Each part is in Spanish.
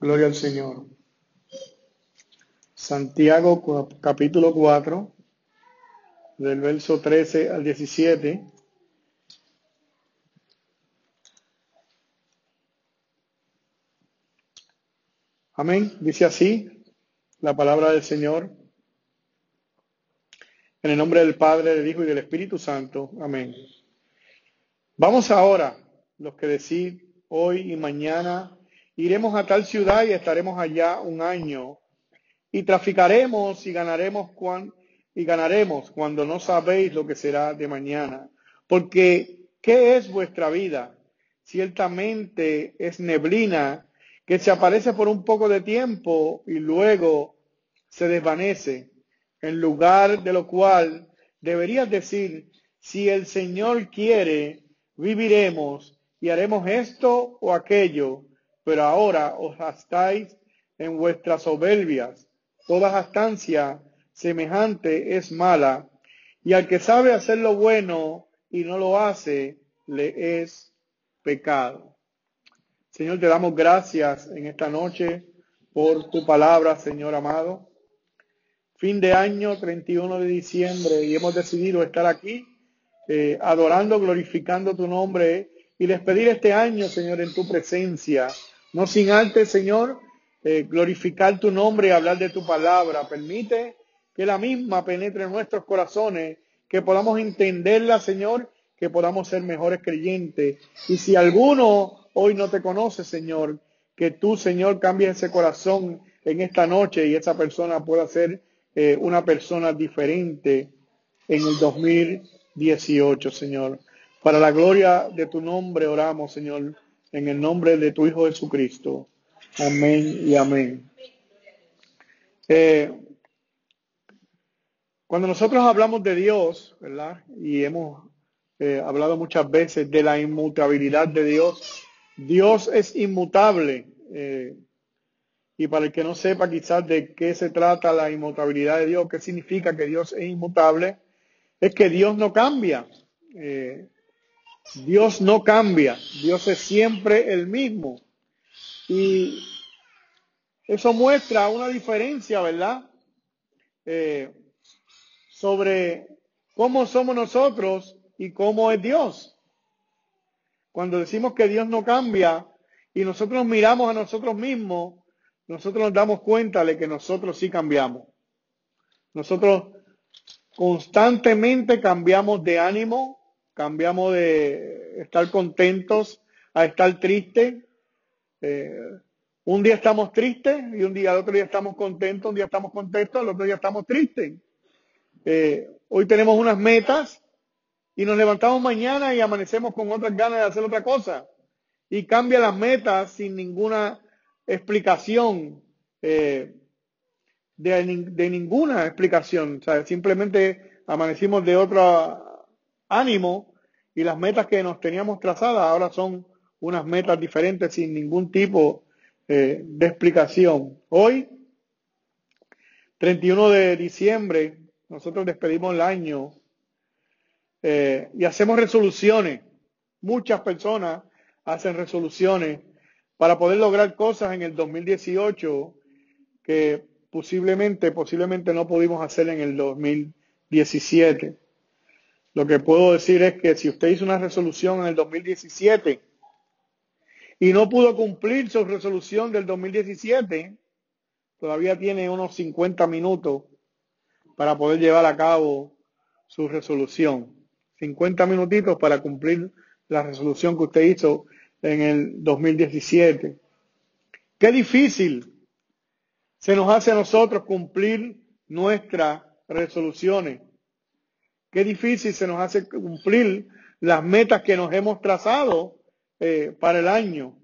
Gloria al Señor. Santiago capítulo 4, del verso 13 al 17. Amén. Dice así la palabra del Señor. En el nombre del Padre, del Hijo y del Espíritu Santo. Amén. Vamos ahora, los que decís hoy y mañana, iremos a tal ciudad y estaremos allá un año. Y traficaremos y ganaremos y ganaremos cuando no sabéis lo que será de mañana. Porque, ¿qué es vuestra vida? Ciertamente es neblina que se aparece por un poco de tiempo y luego se desvanece en lugar de lo cual deberías decir, si el Señor quiere, viviremos y haremos esto o aquello, pero ahora os estáis en vuestras soberbias. Toda astancia semejante es mala, y al que sabe hacer lo bueno y no lo hace, le es pecado. Señor, te damos gracias en esta noche por tu palabra, Señor amado fin de año, 31 de diciembre, y hemos decidido estar aquí eh, adorando, glorificando tu nombre y despedir este año, Señor, en tu presencia. No sin antes, Señor, eh, glorificar tu nombre y hablar de tu palabra. Permite que la misma penetre en nuestros corazones, que podamos entenderla, Señor, que podamos ser mejores creyentes. Y si alguno hoy no te conoce, Señor, que tú, Señor, cambies ese corazón en esta noche y esa persona pueda ser eh, una persona diferente en el 2018, Señor. Para la gloria de tu nombre oramos, Señor, en el nombre de tu Hijo Jesucristo. Amén y amén. Eh, cuando nosotros hablamos de Dios, ¿verdad? Y hemos eh, hablado muchas veces de la inmutabilidad de Dios, Dios es inmutable. Y para el que no sepa quizás de qué se trata la inmutabilidad de Dios, qué significa que Dios es inmutable, es que Dios no cambia. Eh, Dios no cambia, Dios es siempre el mismo. Y eso muestra una diferencia, ¿verdad? Eh, sobre cómo somos nosotros y cómo es Dios. Cuando decimos que Dios no cambia y nosotros miramos a nosotros mismos, nosotros nos damos cuenta de que nosotros sí cambiamos. Nosotros constantemente cambiamos de ánimo, cambiamos de estar contentos a estar tristes. Eh, un día estamos tristes y un día, al otro día estamos contentos, un día estamos contentos, al otro día estamos tristes. Eh, hoy tenemos unas metas y nos levantamos mañana y amanecemos con otras ganas de hacer otra cosa. Y cambia las metas sin ninguna explicación eh, de, ninguna explicación. simplemente amanecimos de otro ánimo y las metas que nos teníamos trazadas ahora son unas metas diferentes sin ningún tipo eh, de explicación. Hoy, 31 de diciembre, nosotros despedimos el año eh, y hacemos resoluciones. Muchas personas hacen resoluciones para poder lograr cosas en el 2018 que posiblemente, posiblemente no pudimos hacer en el 2017. Lo que puedo decir es que si usted hizo una resolución en el 2017 y no pudo cumplir su resolución del 2017, todavía tiene unos 50 minutos para poder llevar a cabo su resolución. 50 minutitos para cumplir la resolución que usted hizo en el 2017. Qué difícil se nos hace a nosotros cumplir nuestras resoluciones. Qué difícil se nos hace cumplir las metas que nos hemos trazado eh, para el año.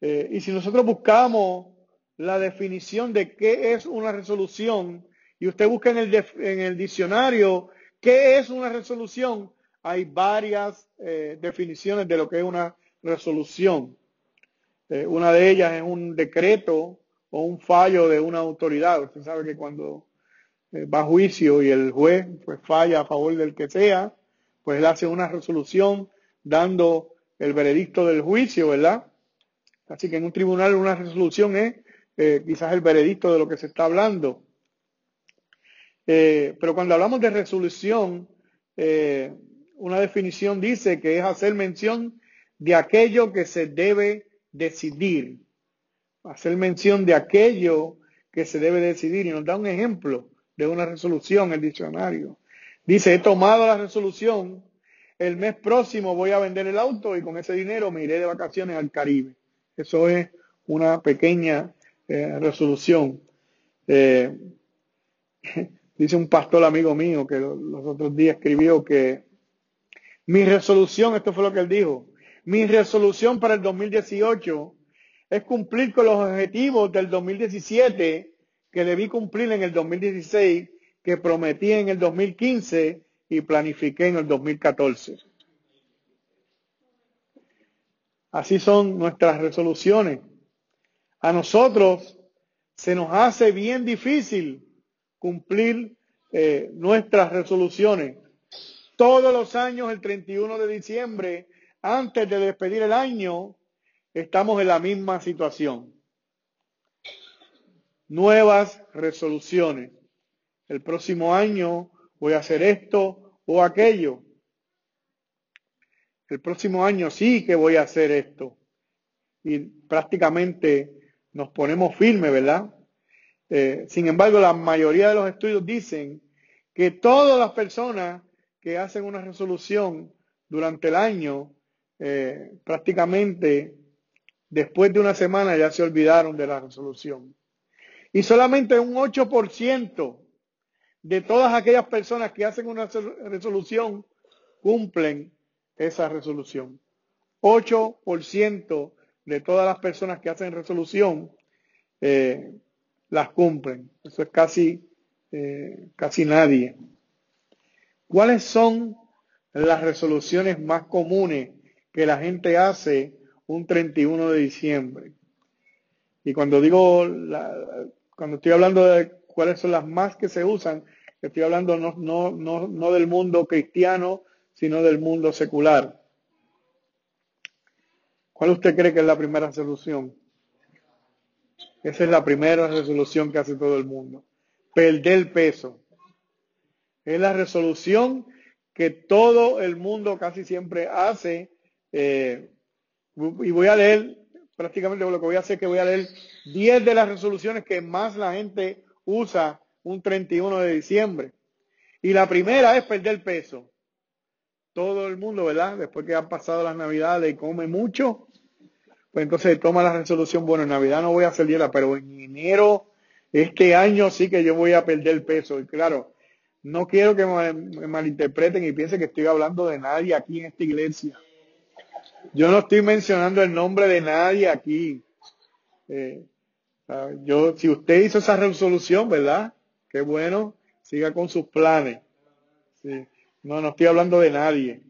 Eh, y si nosotros buscamos la definición de qué es una resolución, y usted busca en el, diccionario qué es una resolución, hay varias eh, definiciones de lo que es una resolución. Una de ellas es un decreto o un fallo de una autoridad. Usted sabe que cuando eh, va a juicio y el juez pues falla a favor del que sea, pues él hace una resolución dando el veredicto del juicio, ¿verdad? Así que en un tribunal una resolución es eh, quizás el veredicto de lo que se está hablando. Eh, pero cuando hablamos de resolución, una definición dice que es hacer mención de aquello que se debe decidir. Hacer mención de aquello que se debe decidir. Y nos da un ejemplo de una resolución, el diccionario. Dice, he tomado la resolución, el mes próximo voy a vender el auto y con ese dinero me iré de vacaciones al Caribe. Eso es una pequeña eh, resolución. Eh, dice un pastor amigo mío que los otros días escribió que mi resolución, esto fue lo que él dijo, mi resolución para el 2018 es cumplir con los objetivos del 2017 que debí cumplir en el 2016, que prometí en el 2015 y planifiqué en el 2014. Así son nuestras resoluciones. A nosotros se nos hace bien difícil cumplir eh, nuestras resoluciones. Todos los años, el 31 de diciembre, antes de despedir el año, estamos en la misma situación. Nuevas resoluciones. El próximo año voy a hacer esto o aquello. El próximo año sí que voy a hacer esto. Y prácticamente nos ponemos firmes, ¿verdad? Eh, sin embargo, la mayoría de los estudios dicen que todas las personas que hacen una resolución durante el año, eh, prácticamente después de una semana ya se olvidaron de la resolución. Y solamente un 8% de todas aquellas personas que hacen una resolución cumplen esa resolución. 8% de todas las personas que hacen resolución eh, las cumplen. Eso es casi, eh, casi nadie. ¿Cuáles son las resoluciones más comunes que la gente hace un 31 de diciembre? Y cuando digo, cuando estoy hablando de cuáles son las más que se usan, estoy hablando no, no, del mundo cristiano, sino del mundo secular. ¿Cuál usted cree que es la primera resolución? Esa es la primera resolución que hace todo el mundo. Perder peso. Es la resolución que todo el mundo casi siempre hace. Eh, y voy a leer, prácticamente lo que voy a hacer es que voy a leer 10 de las resoluciones que más la gente usa un 31 de diciembre. Y la primera es perder peso todo el mundo, ¿verdad? Después que han pasado las navidades y come mucho, pues entonces toma la resolución, bueno, en Navidad no voy a hacer dieta, pero en enero, este año sí que yo voy a perder peso. Y claro, no quiero que me malinterpreten y piensen que estoy hablando de nadie aquí en esta iglesia. Yo no estoy mencionando el nombre de nadie aquí. Eh, ah, yo, si usted hizo esa resolución, ¿verdad? Qué bueno, siga con sus planes. No, no estoy hablando de nadie.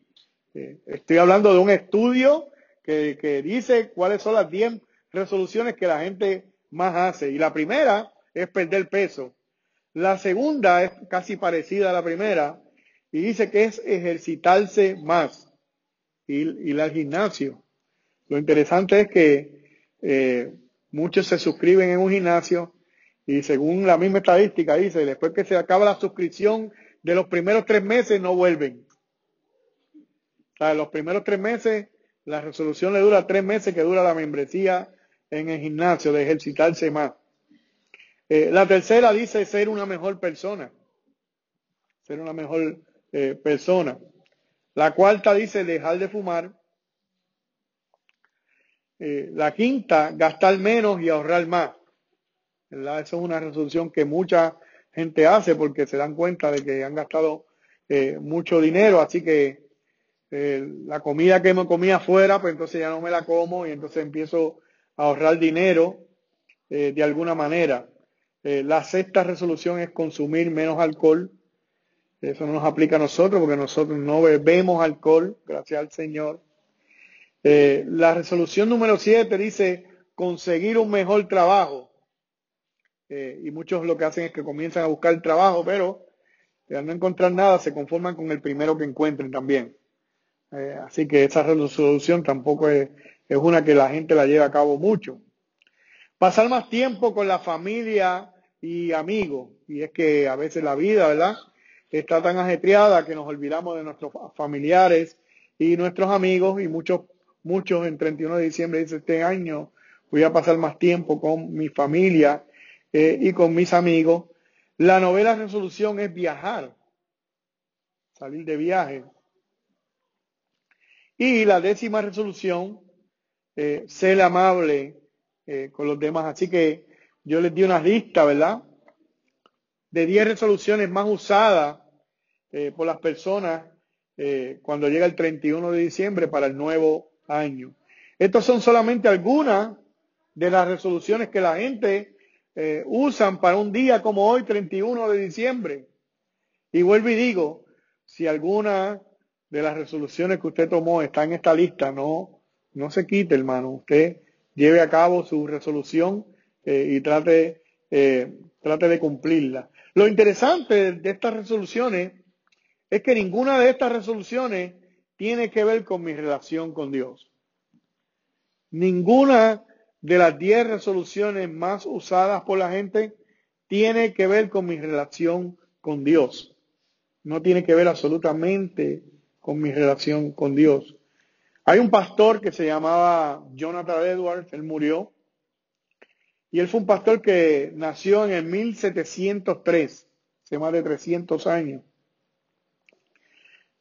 Eh, estoy hablando de un estudio que, que dice cuáles son las 10 resoluciones que la gente más hace. Y la primera es perder peso. La segunda es casi parecida a la primera y dice que es ejercitarse más y ir al gimnasio. Lo interesante es que eh, muchos se suscriben en un gimnasio y según la misma estadística dice, después que se acaba la suscripción de los primeros tres meses no vuelven. O los primeros tres meses, la resolución le dura tres meses que dura la membresía en el gimnasio, de ejercitarse más. Eh, la tercera dice ser una mejor persona. Ser una mejor eh, persona. La cuarta dice dejar de fumar. Eh, la quinta, gastar menos y ahorrar más. ¿verdad? Esa es una resolución que muchas gente hace porque se dan cuenta de que han gastado eh, mucho dinero, así que eh, la comida que me comía afuera, pues entonces ya no me la como y entonces empiezo a ahorrar dinero de alguna manera. la sexta resolución es consumir menos alcohol. Eso no nos aplica a nosotros porque nosotros no bebemos alcohol, gracias al Señor. la resolución número siete dice conseguir un mejor trabajo. Eh, y muchos lo que hacen es que comienzan a buscar trabajo, pero al no encontrar nada se conforman con el primero que encuentren también. Eh, así que esa resolución tampoco es, es una que la gente la lleva a cabo mucho. Pasar más tiempo con la familia y amigos. Y es que a veces la vida, ¿verdad? Está tan ajetreada que nos olvidamos de nuestros familiares y nuestros amigos y muchos, muchos en 31 de diciembre dice este año voy a pasar más tiempo con mi familia eh, y con mis amigos. La novela resolución es viajar, salir de viaje. Y la décima resolución, eh, ser amable eh, con los demás. Así que yo les di una lista, ¿verdad? De 10 resoluciones más usadas por las personas cuando llega el 31 de diciembre para el nuevo año. Estas son solamente algunas de las resoluciones que la gente eh, usan para un día como hoy, 31 de diciembre. Y vuelvo y digo, si alguna de las resoluciones que usted tomó está en esta lista, no, no se quite, hermano. Usted lleve a cabo su resolución eh, y trate, eh, trate de cumplirla. Lo interesante de estas resoluciones es que ninguna de estas resoluciones tiene que ver con mi relación con Dios. Ninguna de las 10 resoluciones más usadas por la gente tiene que ver con mi relación con Dios. No tiene que ver absolutamente con mi relación con Dios. Hay un pastor que se llamaba Jonathan Edwards, él murió, y él fue un pastor que nació en el 1703, hace más de 300 años.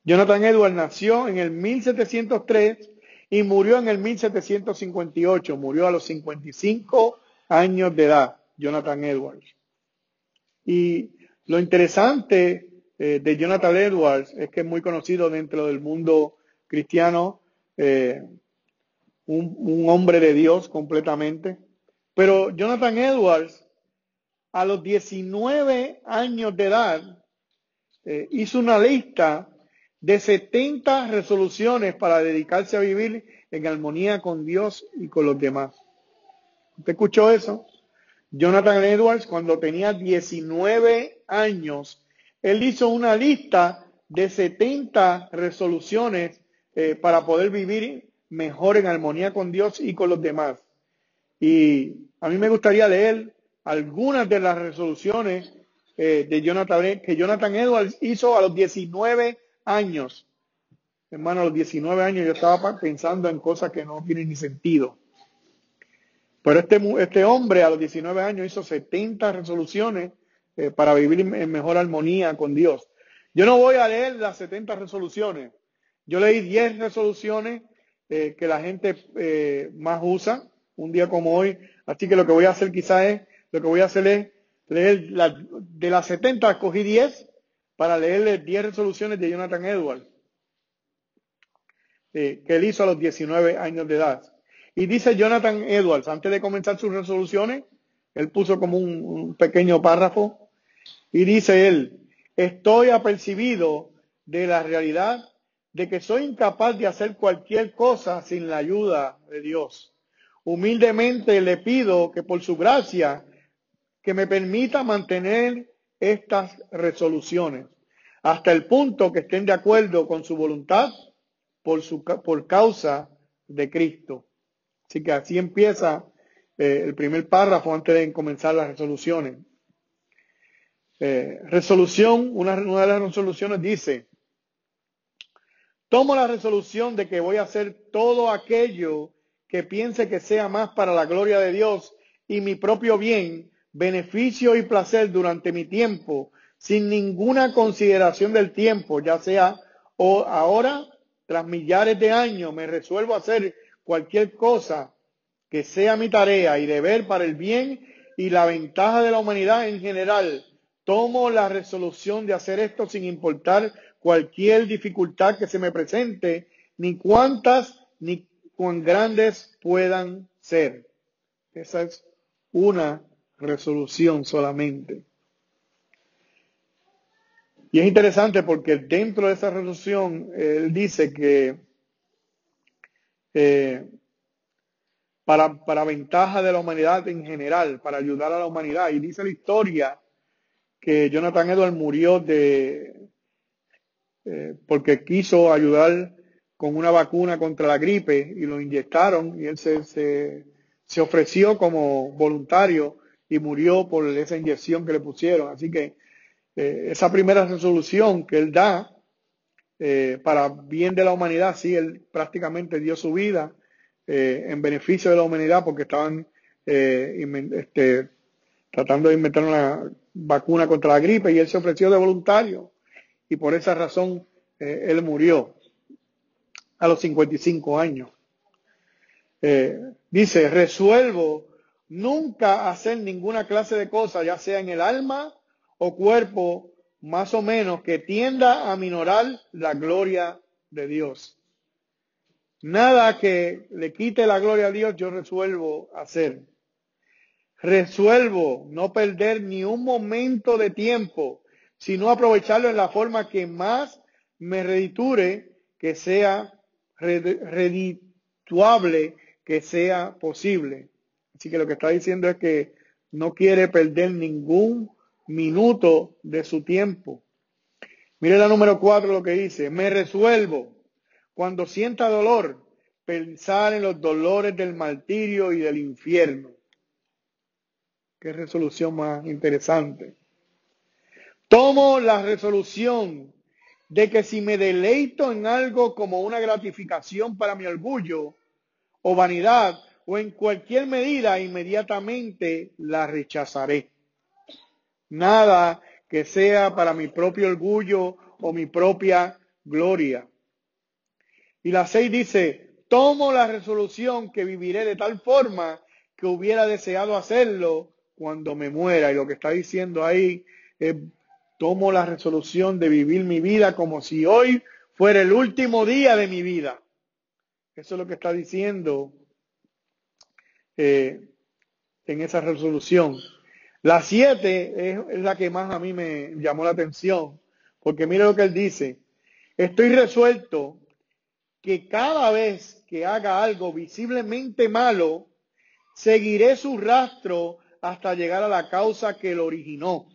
Jonathan Edwards nació en el 1703 y murió en el 1758, murió a los 55 años de edad, Jonathan Edwards. Y lo interesante eh, de Jonathan Edwards es que es muy conocido dentro del mundo cristiano, eh, un, hombre de Dios completamente. Pero Jonathan Edwards, a los 19 años de edad, eh, hizo una lista de 70 resoluciones para dedicarse a vivir en armonía con Dios y con los demás. ¿Usted escuchó eso? Jonathan Edwards, cuando tenía 19 años, él hizo una lista de 70 resoluciones eh, para poder vivir mejor en armonía con Dios y con los demás. Y a mí me gustaría leer algunas de las resoluciones eh, de Jonathan, que Jonathan Edwards hizo a los 19 años, hermano, a los 19 años yo estaba pensando en cosas que no tienen ni sentido. Pero este, este hombre a los 19 años hizo 70 resoluciones eh, para vivir en mejor armonía con Dios. Yo no voy a leer las 70 resoluciones. Yo leí 10 resoluciones eh, que la gente eh, más usa un día como hoy. Así que lo que voy a hacer quizás es, lo que voy a hacer es leer de las 70 escogí 10 para leerle 10 resoluciones de Jonathan Edwards, eh, que él hizo a los 19 años de edad. Y dice Jonathan Edwards, antes de comenzar sus resoluciones, él puso como un, un pequeño párrafo, y dice él, estoy apercibido de la realidad de que soy incapaz de hacer cualquier cosa sin la ayuda de Dios. Humildemente le pido que por su gracia, que me permita mantener estas resoluciones hasta el punto que estén de acuerdo con su voluntad por, su, por causa de Cristo. Así que así empieza eh, el primer párrafo antes de comenzar las resoluciones. Eh, resolución, una, una de las resoluciones dice, tomo la resolución de que voy a hacer todo aquello que piense que sea más para la gloria de Dios y mi propio bien beneficio y placer durante mi tiempo, sin ninguna consideración del tiempo, ya sea o ahora, tras millares de años, me resuelvo a hacer cualquier cosa que sea mi tarea y deber para el bien y la ventaja de la humanidad en general. Tomo la resolución de hacer esto sin importar cualquier dificultad que se me presente, ni cuántas ni cuán grandes puedan ser. Esa es una resolución solamente. Y es interesante porque dentro de esa resolución él dice que eh, para, para, ventaja de la humanidad en general, para ayudar a la humanidad, y dice la historia que Jonathan Edwards murió de eh, porque quiso ayudar con una vacuna contra la gripe y lo inyectaron y él se, se, ofreció como voluntario y murió por esa inyección que le pusieron. Así que eh, esa primera resolución que él da eh, para bien de la humanidad, sí, él prácticamente dio su vida eh, en beneficio de la humanidad porque estaban este, tratando de inventar una vacuna contra la gripe y él se ofreció de voluntario y por esa razón él murió a los 55 años. Dice, resuelvo nunca hacer ninguna clase de cosa, ya sea en el alma o cuerpo, más o menos, que tienda a minorar la gloria de Dios. Nada que le quite la gloria a Dios, yo resuelvo hacer. Resuelvo no perder ni un momento de tiempo, sino aprovecharlo en la forma que más me rediture, que sea redituable que sea posible. Así que lo que está diciendo es que no quiere perder ningún minuto de su tiempo. Mire la número cuatro lo que dice, me resuelvo cuando sienta dolor pensar en los dolores del martirio y del infierno. Qué resolución más interesante. Tomo la resolución de que si me deleito en algo como una gratificación para mi orgullo o vanidad o en cualquier medida, inmediatamente la rechazaré. Nada que sea para mi propio orgullo o mi propia gloria. Y la seis dice, tomo la resolución que viviré de tal forma que hubiera deseado hacerlo cuando me muera. Y lo que está diciendo ahí es tomo la resolución de vivir mi vida como si hoy fuera el último día de mi vida. Eso es lo que está diciendo eh, en esa resolución. La siete es, es la que más a mí me llamó la atención, porque mire lo que él dice. Estoy resuelto que cada vez que haga algo visiblemente malo, seguiré su rastro hasta llegar a la causa que lo originó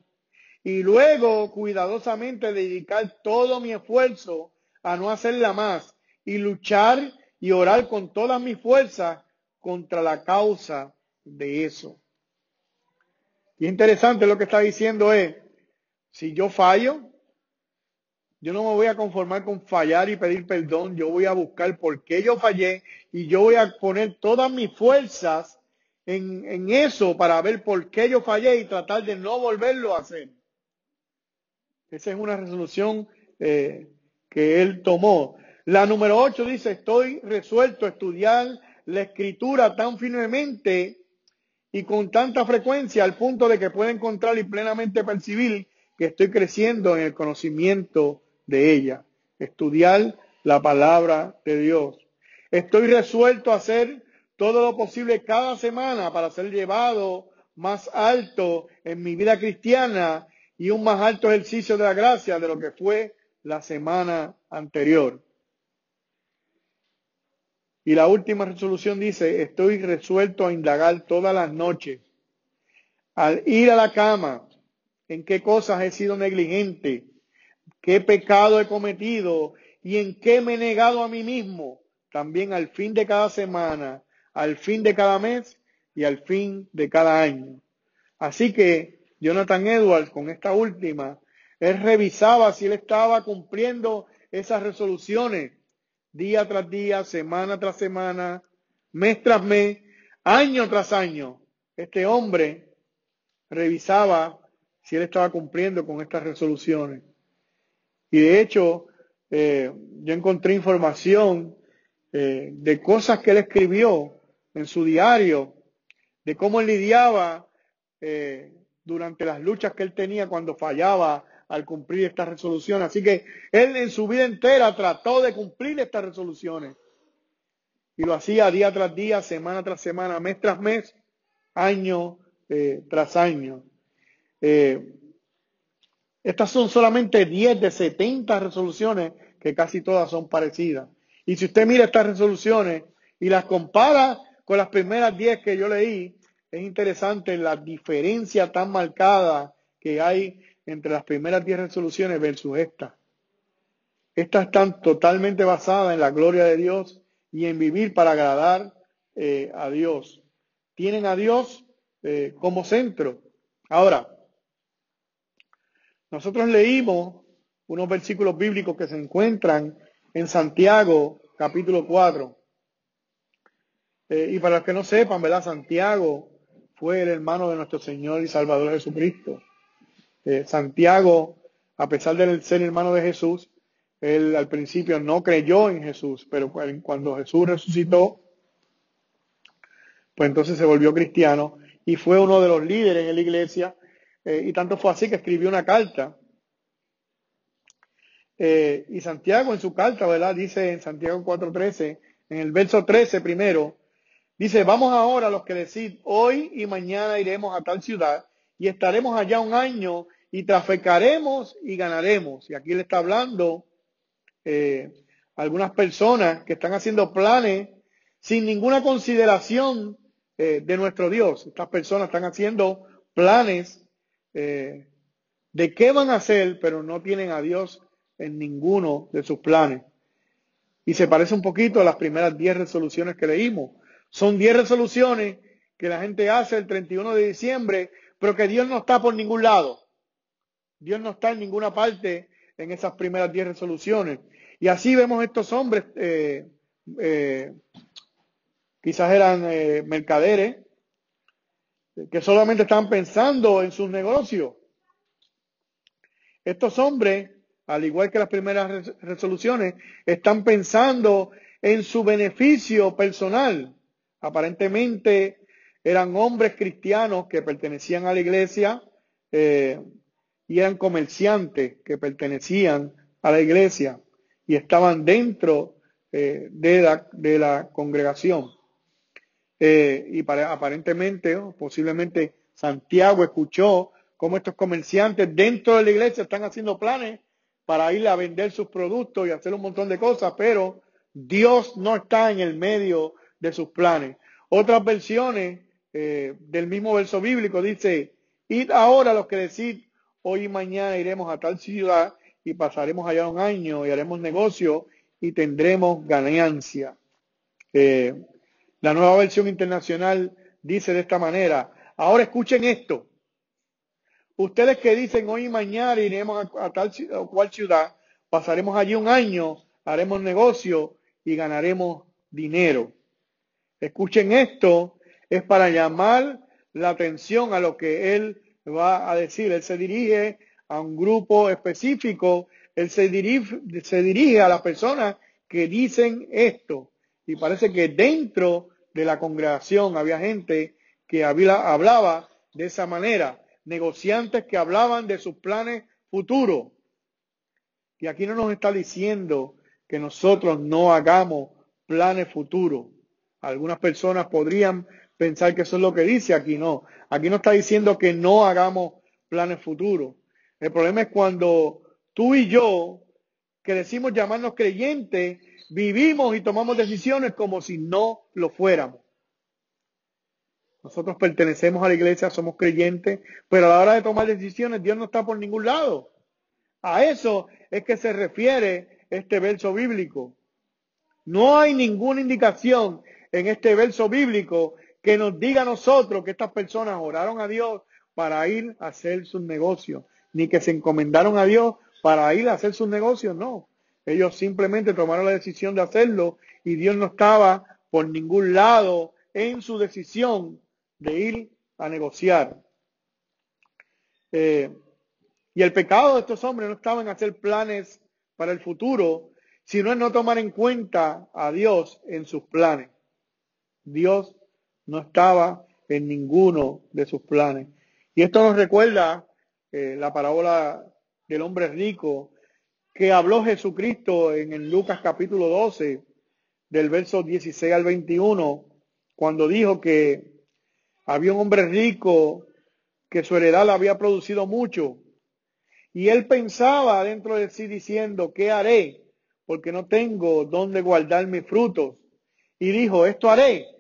y luego cuidadosamente dedicar todo mi esfuerzo a no hacerla más y luchar y orar con todas mis fuerzas contra la causa de eso. Y interesante lo que está diciendo es, si yo fallo, yo no me voy a conformar con fallar y pedir perdón, yo voy a buscar por qué yo fallé y yo voy a poner todas mis fuerzas en, eso para ver por qué yo fallé y tratar de no volverlo a hacer. Esa es una resolución eh, que él tomó. La número 8 dice, estoy resuelto a estudiar la escritura tan firmemente y con tanta frecuencia al punto de que pueda encontrar y plenamente percibir que estoy creciendo en el conocimiento de ella. Estudiar la palabra de Dios. Estoy resuelto a hacer todo lo posible cada semana para ser llevado más alto en mi vida cristiana y un más alto ejercicio de la gracia de lo que fue la semana anterior. Y la última resolución dice, estoy resuelto a indagar todas las noches, al ir a la cama, en qué cosas he sido negligente, qué pecado he cometido y en qué me he negado a mí mismo, también al fin de cada semana, al fin de cada mes y al fin de cada año. Así que Jonathan Edwards, con esta última, él revisaba si él estaba cumpliendo esas resoluciones día tras día, semana tras semana, mes tras mes, año tras año. Este hombre revisaba si él estaba cumpliendo con estas resoluciones. Y de hecho, eh, yo encontré información eh, de cosas que él escribió en su diario, de cómo él lidiaba eh, durante las luchas que él tenía cuando fallaba al cumplir estas resoluciones. Así que él en su vida entera trató de cumplir estas resoluciones. Y lo hacía día tras día, semana tras semana, mes tras mes, año eh, tras año. Eh, estas son solamente 10 de 70 resoluciones que casi todas son parecidas. Y si usted mira estas resoluciones y las compara con las primeras 10 que yo leí, es interesante la diferencia tan marcada que hay entre las primeras 10 resoluciones versus esta. Estas están totalmente basadas en la gloria de Dios y en vivir para agradar eh, a Dios. Tienen a Dios eh, como centro. Ahora, nosotros leímos unos versículos bíblicos que se encuentran en Santiago capítulo 4. Eh, y para los que no sepan, ¿verdad? Santiago fue el hermano de nuestro Señor y Salvador Jesucristo. Eh, Santiago, a pesar de ser hermano de Jesús, él al principio no creyó en Jesús, pero cuando Jesús resucitó, pues entonces se volvió cristiano y fue uno de los líderes en la iglesia. Eh, y tanto fue así que escribió una carta. y Santiago en su carta, ¿verdad? Dice en Santiago 4.13, en el verso 13 primero, Dice, vamos ahora los que decir, hoy y mañana iremos a tal ciudad y estaremos allá un año y traficaremos y ganaremos. Y aquí le está hablando eh, algunas personas que están haciendo planes sin ninguna consideración eh, de nuestro Dios. Estas personas están haciendo planes eh, de qué van a hacer, pero no tienen a Dios en ninguno de sus planes. Y se parece un poquito a las primeras diez resoluciones que leímos. Son 10 resoluciones que la gente hace el 31 de diciembre, pero que Dios no está por ningún lado. Dios no está en ninguna parte en esas primeras 10 resoluciones. Y así vemos estos hombres, eh, eh, quizás eran eh, mercaderes, que solamente estaban pensando en sus negocios. Estos hombres, al igual que las primeras resoluciones, están pensando en su beneficio personal. Aparentemente eran hombres cristianos que pertenecían a la iglesia y eran comerciantes que pertenecían a la iglesia y estaban dentro eh, de, la, congregación. Eh, y para, aparentemente, posiblemente Santiago escuchó cómo estos comerciantes dentro de la iglesia están haciendo planes para ir a vender sus productos y hacer un montón de cosas, pero Dios no está en el medio de sus planes. Otras versiones eh, del mismo verso bíblico dice, id ahora los que decid, hoy y mañana iremos a tal ciudad y pasaremos allá un año y haremos negocio y tendremos ganancia. Eh, la nueva versión internacional dice de esta manera, ahora escuchen esto. Ustedes que dicen hoy y mañana iremos a, a tal o cual ciudad, pasaremos allí un año, haremos negocio y ganaremos dinero. Escuchen esto, es para llamar la atención a lo que él va a decir. Él se dirige a un grupo específico, él se dirige, se dirige a las personas que dicen esto. Y parece que dentro de la congregación había gente que hablaba de esa manera, negociantes que hablaban de sus planes futuros. Y aquí no nos está diciendo que nosotros no hagamos planes futuros. Algunas personas podrían pensar que eso es lo que dice, aquí no. Aquí no está diciendo que no hagamos planes futuros. El problema es cuando tú y yo, que decimos llamarnos creyentes, vivimos y tomamos decisiones como si no lo fuéramos. Nosotros pertenecemos a la iglesia, somos creyentes, pero a la hora de tomar decisiones Dios no está por ningún lado. A eso es que se refiere este verso bíblico. No hay ninguna indicación en este verso bíblico que nos diga a nosotros que estas personas oraron a Dios para ir a hacer sus negocios, ni que se encomendaron a Dios para ir a hacer sus negocios, no. Ellos simplemente tomaron la decisión de hacerlo y Dios no estaba por ningún lado en su decisión de ir a negociar. Eh, y el pecado de estos hombres no estaba en hacer planes para el futuro, sino en no tomar en cuenta a Dios en sus planes. Dios no estaba en ninguno de sus planes. Y esto nos recuerda eh, la parábola del hombre rico que habló Jesucristo en el Lucas capítulo 12, del verso 16 al 21, cuando dijo que había un hombre rico que su heredad había producido mucho. Y él pensaba dentro de sí diciendo, ¿qué haré? Porque no tengo dónde guardar mis frutos. Y dijo, esto haré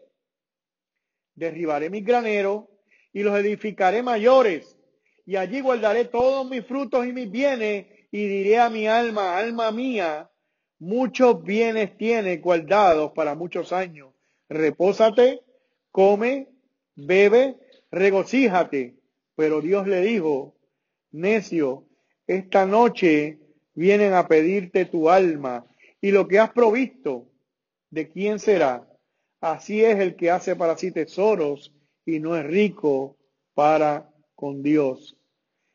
derribaré mis graneros y los edificaré mayores, y allí guardaré todos mis frutos y mis bienes, y diré a mi alma, alma mía, muchos bienes tiene guardados para muchos años. Repósate, come, bebe, regocíjate. Pero Dios le dijo, necio, esta noche vienen a pedirte tu alma y lo que has provisto, ¿de quién será? Así es el que hace para sí tesoros y no es rico para con Dios.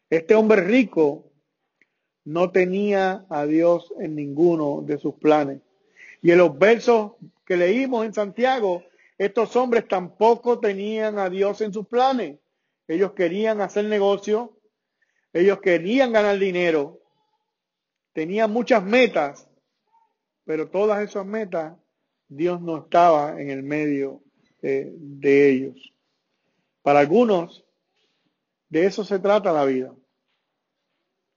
Este hombre rico no tenía a Dios en ninguno de sus planes. Y en los versos que leímos en Santiago, estos hombres tampoco tenían a Dios en sus planes. Ellos querían hacer negocio, ellos querían ganar dinero, tenían muchas metas, pero todas esas metas Dios no estaba en el medio eh, de ellos. Para algunos, de eso se trata la vida.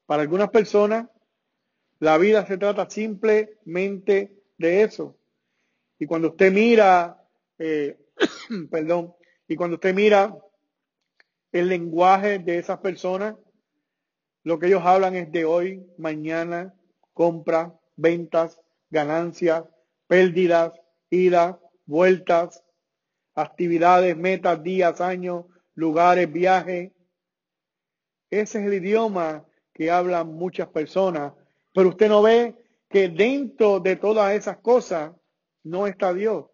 Para algunas personas, la vida se trata simplemente de eso. Y cuando usted mira, eh, perdón, y cuando usted mira el lenguaje de esas personas, lo que ellos hablan es de hoy, mañana, compra, ventas, ganancias, pérdidas, idas, vueltas, actividades, metas, días, años, lugares, viajes. Ese es el idioma que hablan muchas personas, pero usted no ve que dentro de todas esas cosas no está Dios.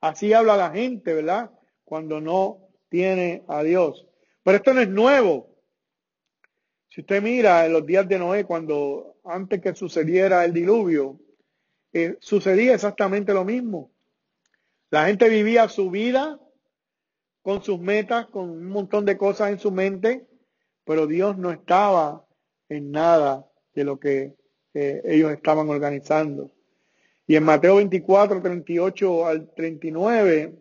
Así habla la gente, ¿verdad? Cuando no tiene a Dios. Pero esto no es nuevo. Si usted mira en los días de Noé, cuando antes que sucediera el diluvio, sucedía exactamente lo mismo. La gente vivía su vida con sus metas, con un montón de cosas en su mente, pero Dios no estaba en nada de lo que eh, ellos estaban organizando. Y en Mateo 24, 38 al 39,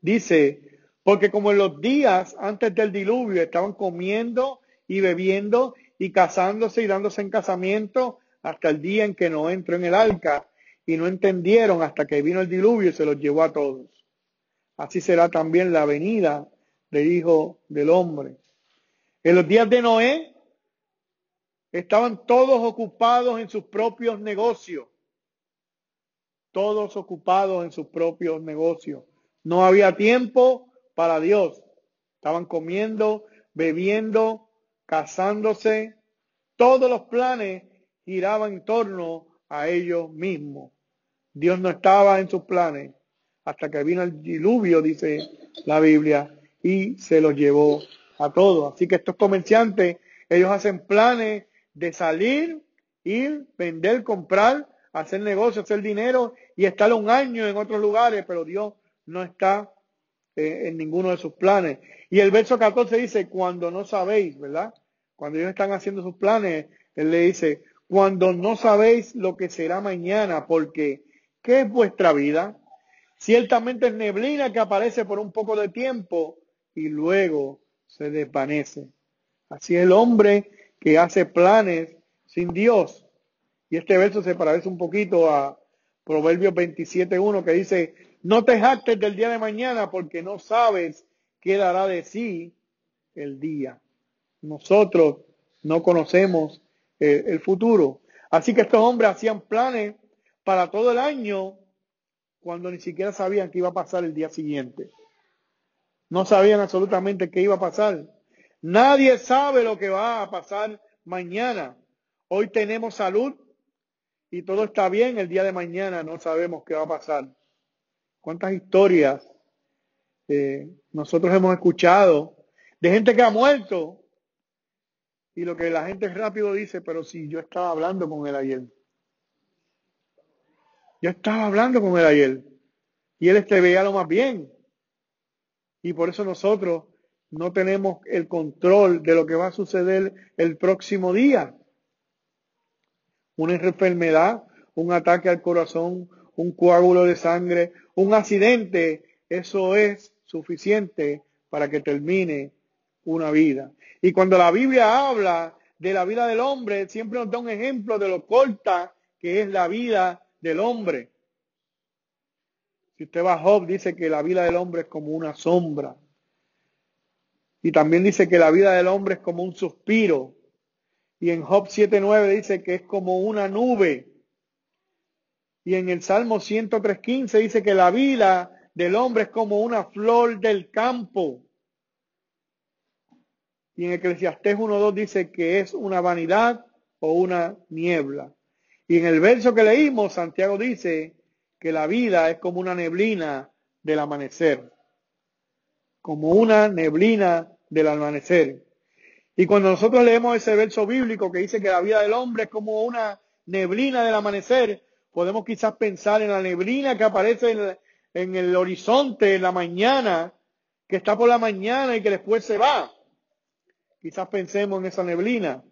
dice, porque como en los días antes del diluvio estaban comiendo y bebiendo y casándose y dándose en casamiento hasta el día en que no entró en el arca y no entendieron hasta que vino el diluvio y se los llevó a todos. Así será también la venida del Hijo del Hombre. En los días de Noé estaban todos ocupados en sus propios negocios. Todos ocupados en sus propios negocios. No había tiempo para Dios. Estaban comiendo, bebiendo, casándose. Todos los planes giraban en torno a ellos mismos. Dios no estaba en sus planes hasta que vino el diluvio, dice la Biblia, y se los llevó a todos. Así que estos comerciantes, ellos hacen planes de salir, ir, vender, comprar, hacer negocio, hacer dinero y estar un año en otros lugares, pero Dios no está eh, en ninguno de sus planes. Y el verso 14 dice, cuando no sabéis, ¿verdad? Cuando ellos están haciendo sus planes, Él le dice, cuando no sabéis lo que será mañana, porque ¿qué es vuestra vida? Ciertamente es neblina que aparece por un poco de tiempo y luego se desvanece. Así es el hombre que hace planes sin Dios. Y este verso se parece un poquito a Proverbios 27.1 que dice, no te jactes del día de mañana porque no sabes qué dará de sí el día. Nosotros no conocemos eh, el futuro. Así que estos hombres hacían planes para todo el año cuando ni siquiera sabían qué iba a pasar el día siguiente. No sabían absolutamente qué iba a pasar. Nadie sabe lo que va a pasar mañana. Hoy tenemos salud y todo está bien. El día de mañana no sabemos qué va a pasar. ¿Cuántas historias eh, nosotros hemos escuchado de gente que ha muerto? Y lo que la gente rápido dice, pero si yo estaba hablando con él ayer. Yo estaba hablando con él ayer. Y él este veía lo más bien. Y por eso nosotros no tenemos el control de lo que va a suceder el próximo día. Una enfermedad, un ataque al corazón, un coágulo de sangre, un accidente, eso es suficiente para que termine una vida. Y cuando la Biblia habla de la vida del hombre, siempre nos da un ejemplo de lo corta que es la vida del hombre. Si usted va a Job, dice que la vida del hombre es como una sombra. Y también dice que la vida del hombre es como un suspiro. Y en Job 7.9 dice que es como una nube. Y en el Salmo 103.15 dice que la vida del hombre es como una flor del campo. Y en Eclesiastés 1.2 dice que es una vanidad o una niebla. Y en el verso que leímos, Santiago dice que la vida es como una neblina del amanecer. Como una neblina del amanecer. Y cuando nosotros leemos ese verso bíblico que dice que la vida del hombre es como una neblina del amanecer, podemos quizás pensar en la neblina que aparece en, en el horizonte en la mañana, que está por la mañana y que después se va. Quizás pensemos en esa neblina.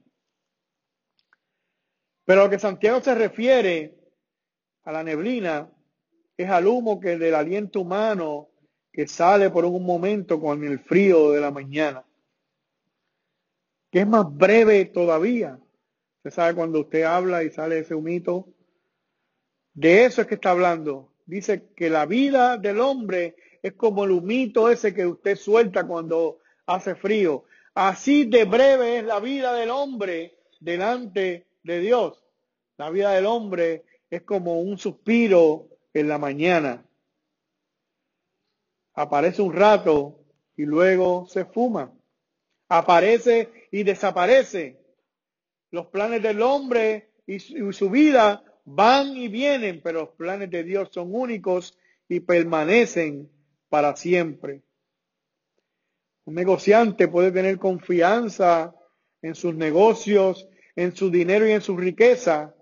Pero lo que Santiago se refiere a la neblina es al humo que del aliento humano que sale por un momento con el frío de la mañana. Que es más breve todavía. Usted sabe cuando usted habla y sale ese humito. De eso es que está hablando dice que la vida del hombre es como el humito ese que usted suelta cuando hace frío. Así de breve es la vida del hombre delante de Dios. La vida del hombre es como un suspiro en la mañana. Aparece un rato y luego se fuma. Aparece y desaparece. Los planes del hombre y su vida van y vienen, pero los planes de Dios son únicos y permanecen para siempre. Un negociante puede tener confianza en sus negocios, en su dinero y en su riqueza,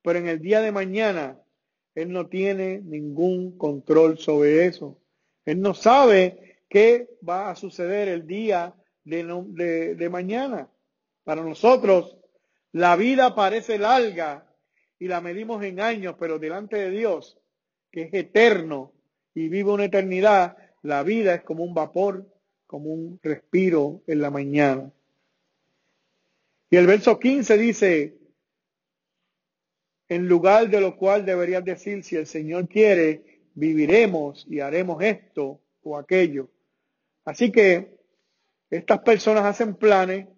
pero en el día de mañana él no tiene ningún control sobre eso. Él no sabe qué va a suceder el día de, de mañana. Para nosotros, la vida parece larga, y la medimos en años, pero delante de Dios, que es eterno y vive una eternidad, la vida es como un vapor, como un respiro en la mañana. Y el verso 15 dice, en lugar de lo cual deberías decir, si el Señor quiere, viviremos y haremos esto o aquello. Así que estas personas hacen planes,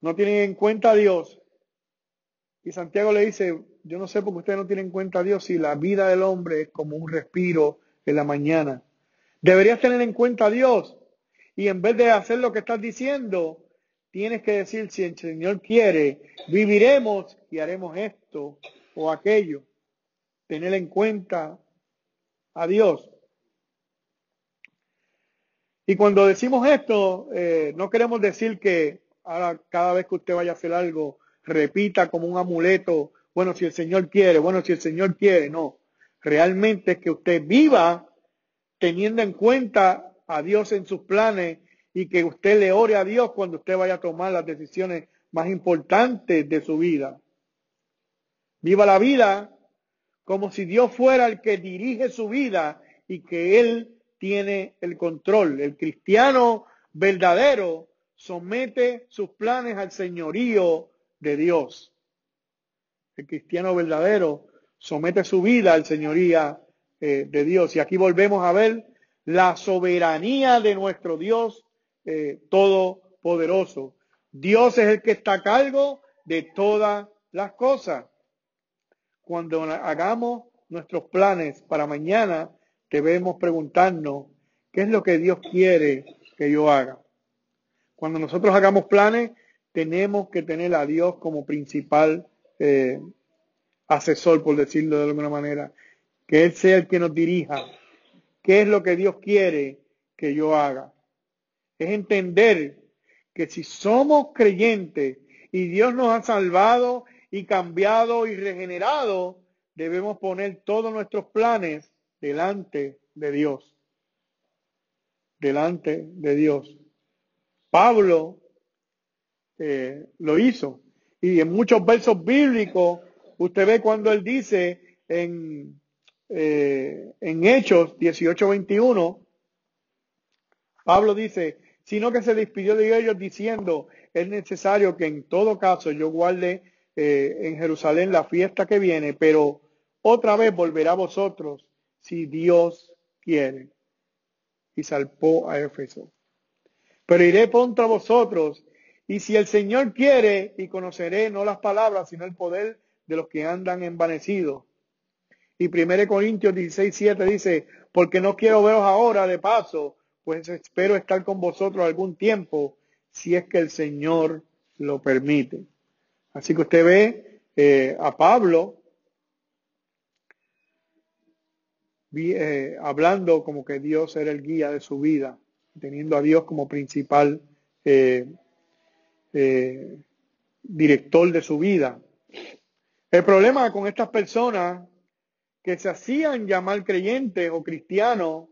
no tienen en cuenta a Dios y Santiago le dice, yo no sé por qué ustedes no tienen en cuenta a Dios si la vida del hombre es como un respiro en la mañana. Deberías tener en cuenta a Dios. Y en vez de hacer lo que estás diciendo, tienes que decir, si el Señor quiere, viviremos y haremos esto o aquello. Tener en cuenta a Dios. Y cuando decimos esto, eh, no queremos decir que ahora cada vez que usted vaya a hacer algo, repita como un amuleto, bueno, si el Señor quiere, bueno, si el Señor quiere, no. Realmente es que usted viva teniendo en cuenta a Dios en sus planes y que usted le ore a Dios cuando usted vaya a tomar las decisiones más importantes de su vida. Viva la vida como si Dios fuera el que dirige su vida y que Él tiene el control. El cristiano verdadero somete sus planes al señorío de Dios. El cristiano verdadero somete su vida al señoría eh, de Dios. Y aquí volvemos a ver la soberanía de nuestro Dios eh, todopoderoso. Dios es el que está a cargo de todas las cosas. Cuando hagamos nuestros planes para mañana, debemos preguntarnos, ¿qué es lo que Dios quiere que yo haga? Cuando nosotros hagamos planes, tenemos que tener a Dios como principal eh, asesor, por decirlo de alguna manera, que Él sea el que nos dirija. ¿Qué es lo que Dios quiere que yo haga? Es entender que si somos creyentes y Dios nos ha salvado y cambiado y regenerado, debemos poner todos nuestros planes delante de Dios. Delante de Dios. Pablo eh, lo hizo. Y en muchos versos bíblicos, usted ve cuando él dice en, eh, en Hechos 18:21, Pablo dice, sino que se despidió de ellos diciendo, es necesario que en todo caso yo guarde eh, en Jerusalén la fiesta que viene, pero otra vez volverá a vosotros si Dios quiere. Y salpó a Éfeso. Pero iré contra vosotros Y si el Señor quiere, y conoceré no las palabras, sino el poder de los que andan envanecidos. Y 1 Corintios 16, 7 dice, porque no quiero veros ahora de paso, pues espero estar con vosotros algún tiempo, si es que el Señor lo permite. Así que usted ve eh, a Pablo eh, hablando como que Dios era el guía de su vida, teniendo a Dios como principal eh, director de su vida. El problema con estas personas que se hacían llamar creyentes o cristianos,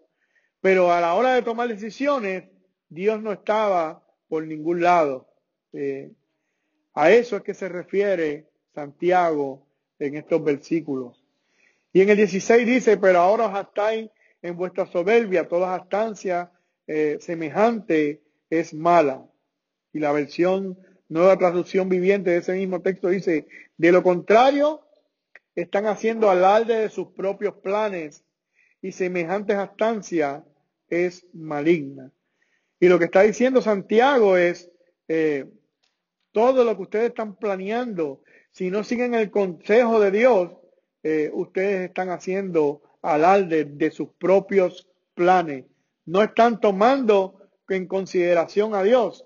pero a la hora de tomar decisiones, Dios no estaba por ningún lado. Eh, a eso es que se refiere Santiago en estos versículos. Y en el 16 dice, pero ahora os estáis en vuestra soberbia, toda astancia eh, semejante es mala. Y la versión, nueva traducción viviente de ese mismo texto dice, de lo contrario, están haciendo alarde de sus propios planes y semejante astancia es maligna. Y lo que está diciendo Santiago es, eh, todo lo que ustedes están planeando, si no siguen el consejo de Dios, eh, ustedes están haciendo alarde de sus propios planes. No están tomando en consideración a Dios.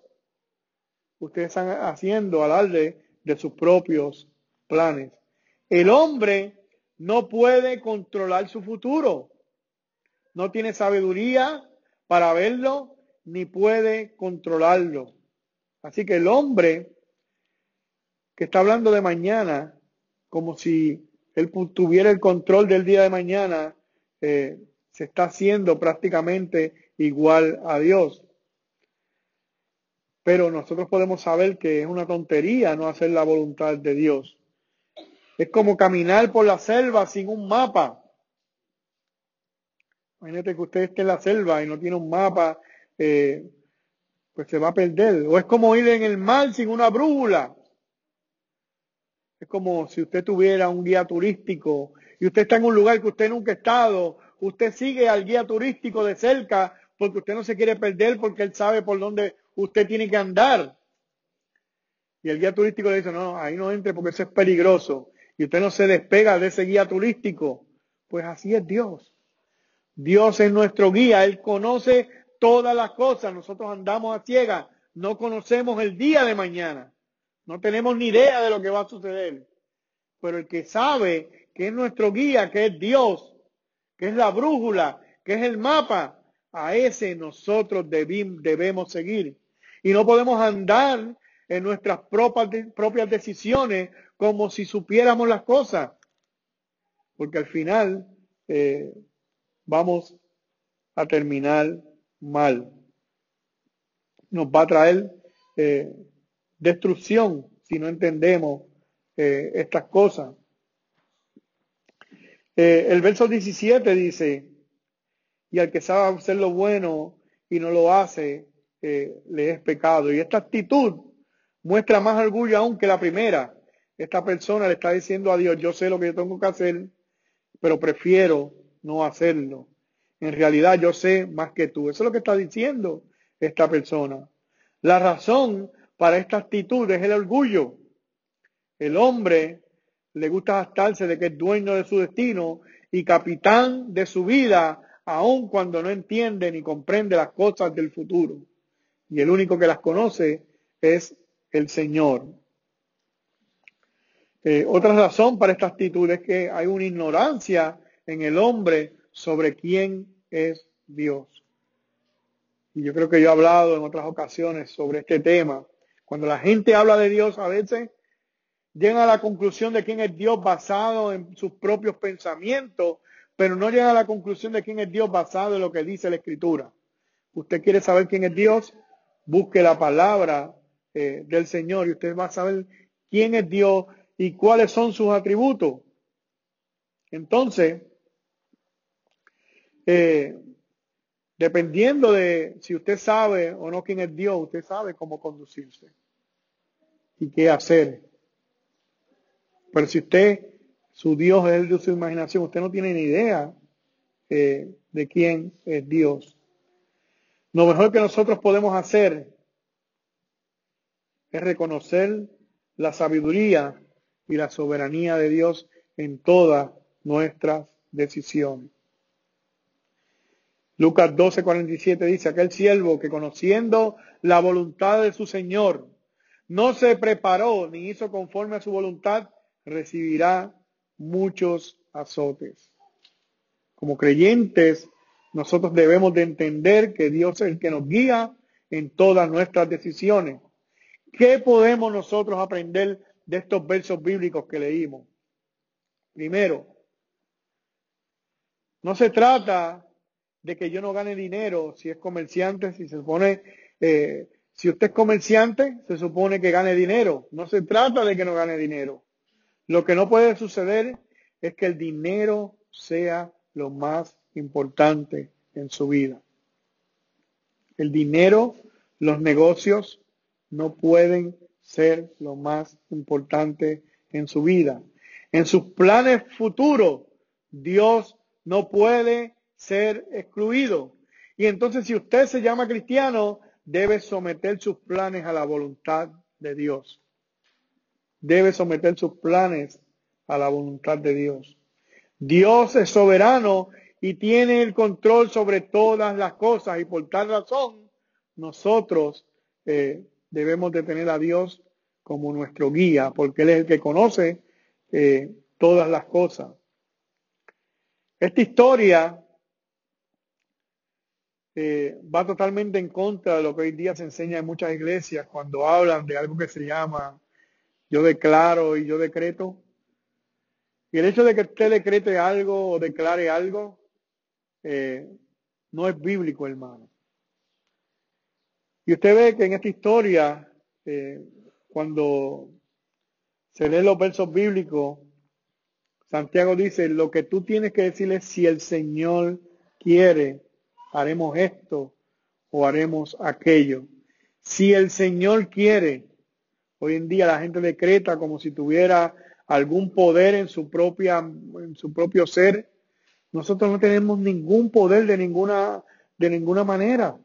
Ustedes están haciendo alarde de sus propios planes. El hombre no puede controlar su futuro. No tiene sabiduría para verlo ni puede controlarlo. Así que el hombre que está hablando de mañana, como si él tuviera el control del día de mañana, eh, se está haciendo prácticamente igual a Dios. Pero nosotros podemos saber que es una tontería no hacer la voluntad de Dios. Es como caminar por la selva sin un mapa. Imagínate que usted esté en la selva y no tiene un mapa eh, pues se va a perder. O es como ir en el mar sin una brújula. Es como si usted tuviera un guía turístico y usted está en un lugar que usted nunca ha estado. Usted sigue al guía turístico de cerca porque usted no se quiere perder porque él sabe por dónde usted tiene que andar. Y el guía turístico le dice, no, ahí no entre porque eso es peligroso. Y usted no se despega de ese guía turístico. Pues así es Dios. Dios es nuestro guía. Él conoce todas las cosas. Nosotros andamos a ciegas, no conocemos el día de mañana, no tenemos ni idea de lo que va a suceder. Pero el que sabe que es nuestro guía, que es Dios, que es la brújula, que es el mapa, a ese nosotros debemos seguir. Y no podemos andar en nuestras propias decisiones como si supiéramos las cosas, porque al final eh, vamos a terminar mal. Nos va a traer eh, destrucción si no entendemos eh, estas cosas. El verso 17 dice, y al que sabe hacer lo bueno y no lo hace, le es pecado. Y esta actitud muestra más orgullo aún que la primera. Esta persona le está diciendo a Dios, yo sé lo que yo tengo que hacer, pero prefiero no hacerlo. En realidad yo sé más que tú. Eso es lo que está diciendo esta persona. La razón para esta actitud es el orgullo. El hombre le gusta gastarse de que es dueño de su destino y capitán de su vida, aun cuando no entiende ni comprende las cosas del futuro. Y el único que las conoce es el Señor. Eh, otra razón para esta actitud es que hay una ignorancia en el hombre sobre quién es Dios. Y yo creo que yo he hablado en otras ocasiones sobre este tema. Cuando la gente habla de Dios, a veces llegan a la conclusión de quién es Dios basado en sus propios pensamientos, pero no llegan a la conclusión de quién es Dios basado en lo que dice la Escritura. Usted quiere saber quién es Dios, busque la palabra eh, del Señor y usted va a saber quién es Dios y cuáles son sus atributos. Entonces, eh, dependiendo de si usted sabe o no quién es Dios, usted sabe cómo conducirse y qué hacer. Pero si usted, su Dios es el de su imaginación, usted no tiene ni idea eh, de quién es Dios. Lo mejor que nosotros podemos hacer es reconocer la sabiduría y la soberanía de Dios en todas nuestras decisiones. Lucas 12:47 dice, aquel siervo que conociendo la voluntad de su Señor, no se preparó ni hizo conforme a su voluntad, recibirá muchos azotes. Como creyentes, nosotros debemos de entender que Dios es el que nos guía en todas nuestras decisiones. ¿Qué podemos nosotros aprender de estos versos bíblicos que leímos? Primero, no se trata de que yo no gane dinero si es comerciante, si se supone, eh, si usted es comerciante, se supone que gane dinero. No se trata de que no gane dinero. Lo que no puede suceder es que el dinero sea lo más importante en su vida. El dinero, los negocios no pueden ser lo más importante en su vida. En sus planes futuros, Dios no puede ser excluido. Y entonces si usted se llama cristiano, debe someter sus planes a la voluntad de Dios. Debe someter sus planes a la voluntad de Dios. Dios es soberano y tiene el control sobre todas las cosas y por tal razón nosotros eh, debemos de tener a Dios como nuestro guía porque Él es el que conoce eh, todas las cosas. Esta historia eh, va totalmente en contra de lo que hoy día se enseña en muchas iglesias cuando hablan de algo que se llama yo declaro y yo decreto. Y el hecho de que usted decrete algo o declare algo eh, no es bíblico, hermano. Y usted ve que en esta historia, eh, cuando se lee los versos bíblicos, Santiago dice, lo que tú tienes que decirle si el Señor quiere haremos esto o haremos aquello. Si el Señor quiere, hoy en día la gente decreta como si tuviera algún poder en su propia, en su propio ser. Nosotros no tenemos ningún poder de ninguna, de ninguna manera.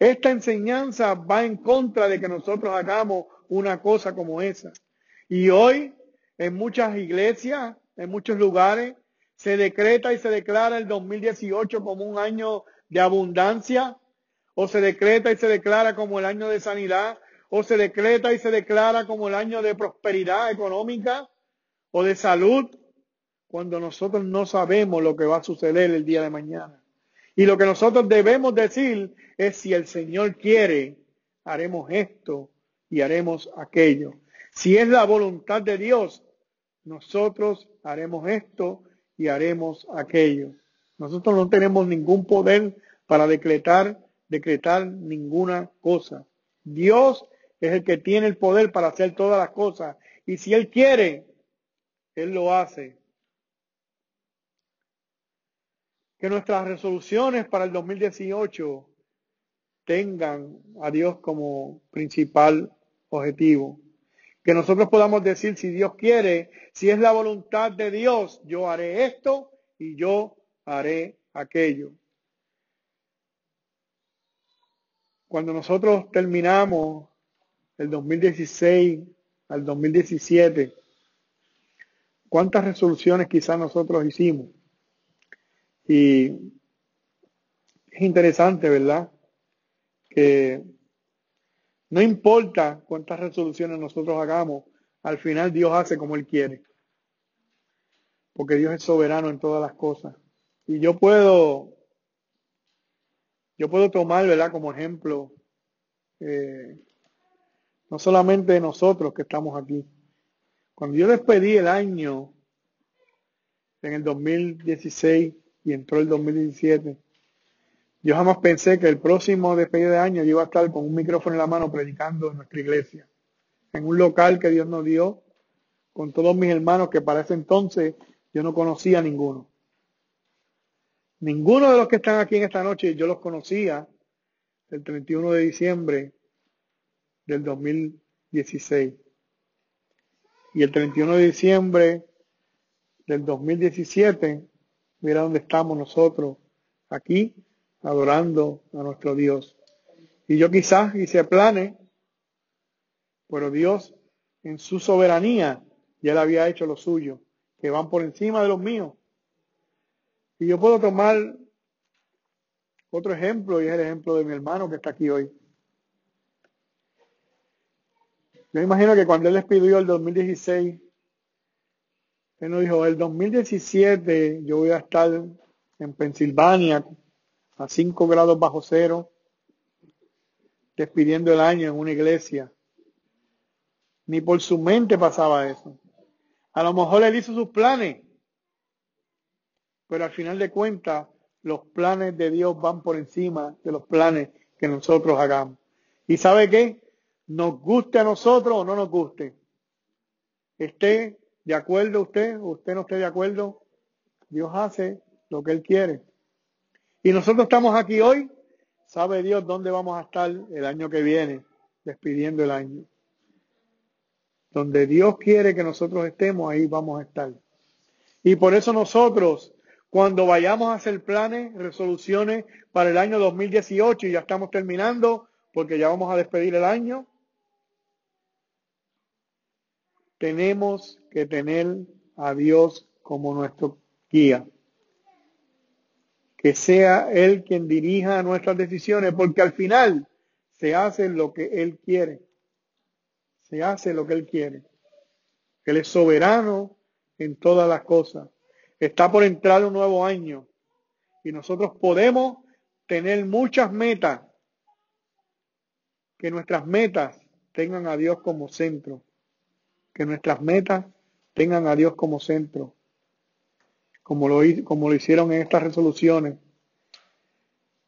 Esta enseñanza va en contra de que nosotros hagamos una cosa como esa. Y hoy, en muchas iglesias, en muchos lugares, se decreta y se declara el 2018 como un año de abundancia, o se decreta y se declara como el año de sanidad, o se decreta y se declara como el año de prosperidad económica o de salud, cuando nosotros no sabemos lo que va a suceder el día de mañana. Y lo que nosotros debemos decir es si el Señor quiere, haremos esto y haremos aquello. Si es la voluntad de Dios, nosotros haremos esto y haremos aquello. Nosotros no tenemos ningún poder para decretar, decretar ninguna cosa. Dios es el que tiene el poder para hacer todas las cosas. Y si Él quiere, Él lo hace. Que nuestras resoluciones para el 2018 tengan a Dios como principal objetivo que nosotros podamos decir, si Dios quiere, si es la voluntad de Dios, yo haré esto y yo haré aquello. Cuando nosotros terminamos el 2016 al 2017, ¿cuántas resoluciones quizás nosotros hicimos? Y es interesante, ¿verdad? Que no importa cuántas resoluciones nosotros hagamos, al final Dios hace como Él quiere. Porque Dios es soberano en todas las cosas. Y yo puedo, yo puedo tomar, ¿verdad? Como ejemplo, eh, no solamente nosotros que estamos aquí. Cuando yo despedí el año en el 2016 y entró el 2017, yo jamás pensé que el próximo despedido de año yo iba a estar con un micrófono en la mano predicando en nuestra iglesia, en un local que Dios nos dio, con todos mis hermanos que para ese entonces yo no conocía a ninguno. Ninguno de los que están aquí en esta noche yo los conocía el 31 de diciembre del 2016. Y el 31 de diciembre del 2017, mira dónde estamos nosotros, aquí adorando a nuestro Dios. Y yo quizás hice planes Pero Dios, en su soberanía, ya le había hecho lo suyo, que van por encima de los míos. Y yo puedo tomar otro ejemplo, y es el ejemplo de mi hermano que está aquí hoy. Yo imagino que cuando él les pidió el 2016, él nos dijo, el 2017 yo voy a estar en Pensilvania a 5 grados bajo cero, despidiendo el año en una iglesia. Ni por su mente pasaba eso. A lo mejor él hizo sus planes, pero al final de cuentas los planes de Dios van por encima de los planes que nosotros hagamos. ¿Y sabe qué? Nos guste a nosotros o no nos guste. Esté de acuerdo usted usted no esté de acuerdo, Dios hace lo que Él quiere. Y nosotros estamos aquí hoy, sabe Dios dónde vamos a estar el año que viene, despidiendo el año. Donde Dios quiere que nosotros estemos, ahí vamos a estar. Y por eso nosotros, cuando vayamos a hacer planes, resoluciones para el año 2018, y ya estamos terminando, porque ya vamos a despedir el año, tenemos que tener a Dios como nuestro guía. Que sea Él quien dirija nuestras decisiones, porque al final se hace lo que Él quiere se hace lo que Él quiere. Él es soberano en todas las cosas. Está por entrar un nuevo año y nosotros podemos tener muchas metas. Que nuestras metas tengan a Dios como centro. Que nuestras metas tengan a Dios como centro. Como lo, como lo hicieron en estas resoluciones.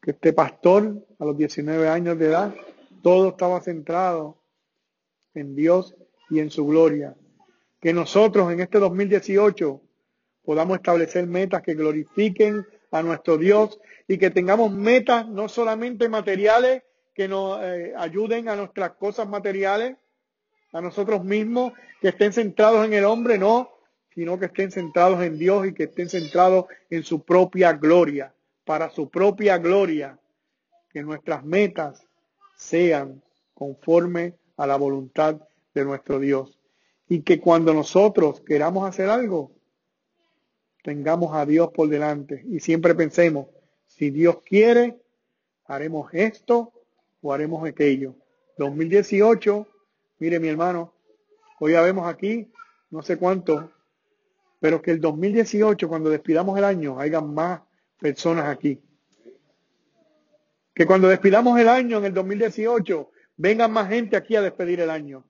Que este pastor a los 19 años de edad, todo estaba centrado en Dios y en su gloria. Que nosotros en este 2018 podamos establecer metas que glorifiquen a nuestro Dios y que tengamos metas no solamente materiales que nos eh, ayuden a nuestras cosas materiales, a nosotros mismos, que estén centrados en el hombre, no, sino que estén centrados en Dios y que estén centrados en su propia gloria, para su propia gloria, que nuestras metas sean conforme a la voluntad de nuestro Dios. Y que cuando nosotros queramos hacer algo, tengamos a Dios por delante y siempre pensemos, si Dios quiere, haremos esto o haremos aquello. 2018, mire mi hermano, hoy ya vemos aquí, no sé cuánto, pero que el 2018, cuando despidamos el año, haya más personas aquí. Que cuando despidamos el año en el 2018, vengan más gente aquí a despedir el año.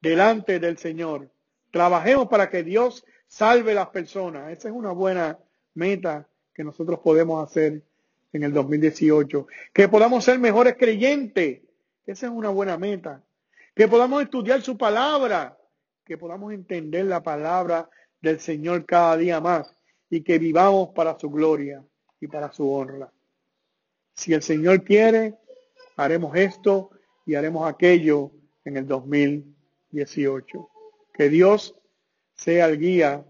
Delante del Señor. Trabajemos para que Dios salve las personas. Esa es una buena meta que nosotros podemos hacer en el 2018. Que podamos ser mejores creyentes. Esa es una buena meta. Que podamos estudiar su palabra. Que podamos entender la palabra del Señor cada día más. Y que vivamos para su gloria y para su honra. Si el Señor quiere, haremos esto y haremos aquello en el 2018. Que Dios sea el guía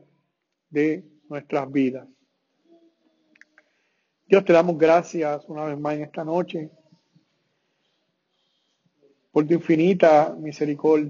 de nuestras vidas. Dios te damos gracias una vez más en esta noche por tu infinita misericordia.